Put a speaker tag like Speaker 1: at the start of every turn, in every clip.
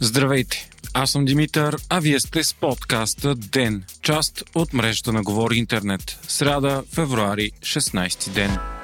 Speaker 1: Здравейте! Аз съм Димитър, а вие сте с подкаста ДЕН, част от мрежата на Говори Интернет. Сряда, февруари, 16 ден.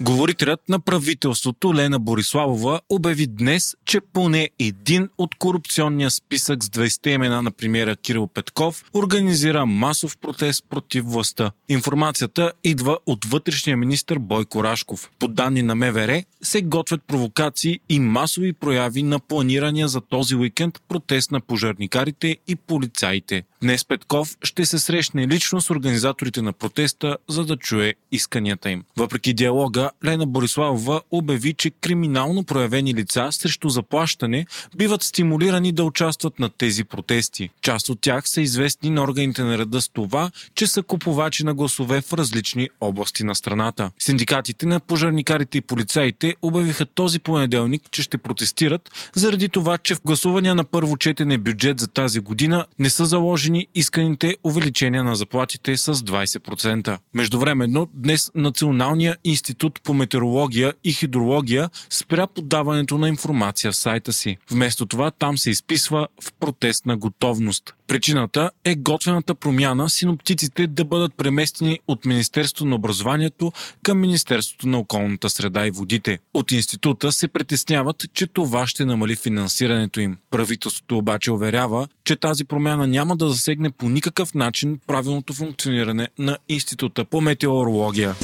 Speaker 1: Говорителят на правителството Лена Бориславова обяви днес, че поне един от корупционния списък с 20 имена на премиера Кирил Петков организира масов протест против властта. Информацията идва от вътрешния министр Бойко Рашков. По данни на МВР се готвят провокации и масови прояви на планирания за този уикенд протест на пожарникарите и полицаите. Днес Петков ще се срещне лично с организаторите на протеста, за да чуе исканията им. Въпреки диалога, Лена Бориславова обяви, че криминално проявени лица срещу заплащане биват стимулирани да участват на тези протести. Част от тях са известни на органите на реда с това, че са купувачи на гласове в различни области на страната. Синдикатите на пожарникарите и полицаите обявиха този понеделник, че ще протестират заради това, че в гласувания на първо четене бюджет за тази година не са заложени исканите увеличения на заплатите с 20%. Междувременно, днес Националния институт по метеорология и хидрология спря подаването на информация в сайта си. Вместо това там се изписва в протестна готовност. Причината е готвената промяна синоптиците да бъдат преместени от Министерството на образованието към Министерството на околната среда и водите. От института се притесняват, че това ще намали финансирането им. Правителството обаче уверява, че тази промяна няма да засегне по никакъв начин правилното функциониране на Института по метеорология.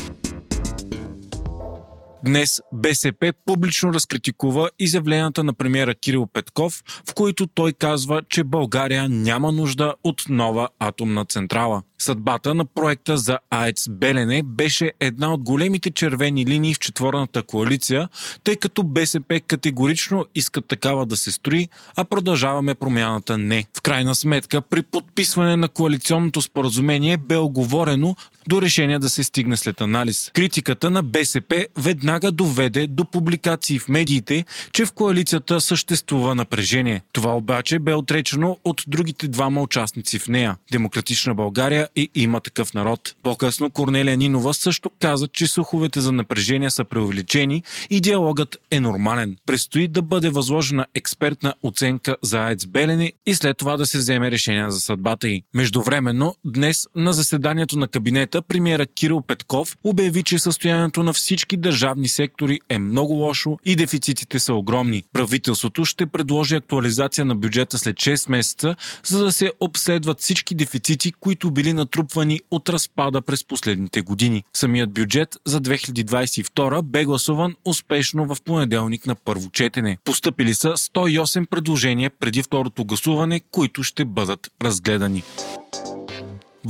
Speaker 1: Днес БСП публично разкритикува изявленията на премиера Кирил Петков, в които той казва, че България няма нужда от нова атомна централа. Съдбата на проекта за АЕЦ Белене беше една от големите червени линии в четворната коалиция, тъй като БСП категорично искат такава да се строи, а продължаваме промяната не. В крайна сметка, при подписване на коалиционното споразумение бе оговорено до решение да се стигне след анализ. Критиката на БСП веднага доведе до публикации в медиите, че в коалицията съществува напрежение. Това обаче бе отречено от другите двама участници в нея – Демократична България и има такъв народ. По-късно Корнелия Нинова също каза, че слуховете за напрежение са преувеличени и диалогът е нормален. Престои да бъде възложена експертна оценка за АЕЦ Белене и след това да се вземе решение за съдбата й. Междувременно, днес на заседанието на кабинета премиера Кирил Петков обяви, че състоянието на всички държавни сектори е много лошо и дефицитите са огромни. Правителството ще предложи актуализация на бюджета след 6 месеца, за да се обследват всички дефицити, които били натрупвани от разпада през последните години. Самият бюджет за 2022 бе гласуван успешно в понеделник на първо четене. Постъпили са 108 предложения преди второто гласуване, които ще бъдат разгледани.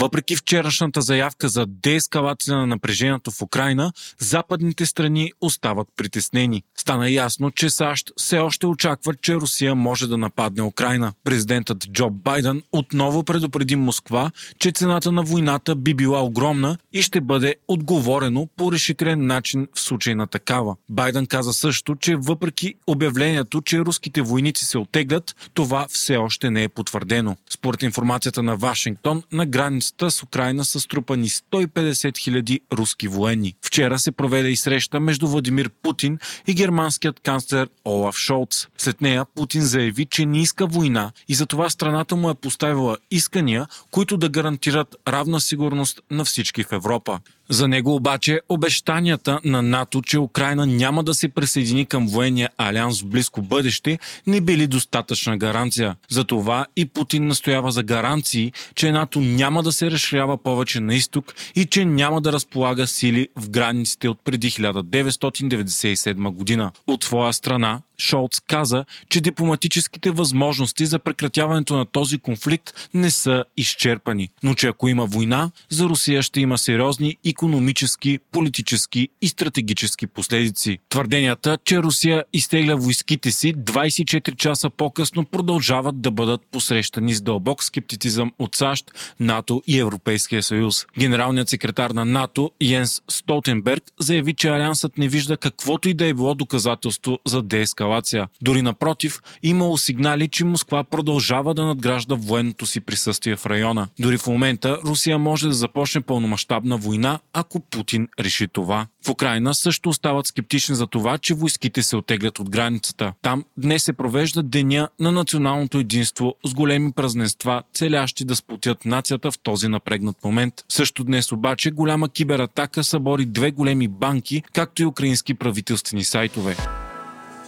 Speaker 1: Въпреки вчерашната заявка за деескалация на напрежението в Украина, западните страни остават притеснени. Стана ясно, че САЩ все още очакват, че Русия може да нападне Украина. Президентът Джо Байден отново предупреди Москва, че цената на войната би била огромна и ще бъде отговорено по решителен начин в случай на такава. Байден каза също, че въпреки обявлението, че руските войници се отеглят, това все още не е потвърдено. Според информацията на Вашингтон, на границата границата с Украина са струпани 150 хиляди руски военни. Вчера се проведе и среща между Владимир Путин и германският канцлер Олаф Шолц. След нея Путин заяви, че не иска война и затова страната му е поставила искания, които да гарантират равна сигурност на всички в Европа. За него обаче обещанията на НАТО, че Украина няма да се присъедини към военния алианс в близко бъдеще, не били достатъчна гаранция. Затова и Путин настоява за гаранции, че НАТО няма да се разширява повече на изток и че няма да разполага сили в границите от преди 1997 година. От своя страна, Шолц каза, че дипломатическите възможности за прекратяването на този конфликт не са изчерпани, но че ако има война, за Русия ще има сериозни економически, политически и стратегически последици. Твърденията, че Русия изтегля войските си 24 часа по-късно продължават да бъдат посрещани с дълбок скептицизъм от САЩ, НАТО и Европейския съюз. Генералният секретар на НАТО Йенс Столтенберг заяви, че Алиансът не вижда каквото и да е било доказателство за ДСК ескалация. Дори напротив, имало сигнали, че Москва продължава да надгражда военното си присъствие в района. Дори в момента Русия може да започне пълномащабна война, ако Путин реши това. В Украина също остават скептични за това, че войските се отеглят от границата. Там днес се провежда деня на националното единство с големи празненства, целящи да сплотят нацията в този напрегнат момент. Също днес обаче голяма кибератака събори две големи банки, както и украински правителствени сайтове.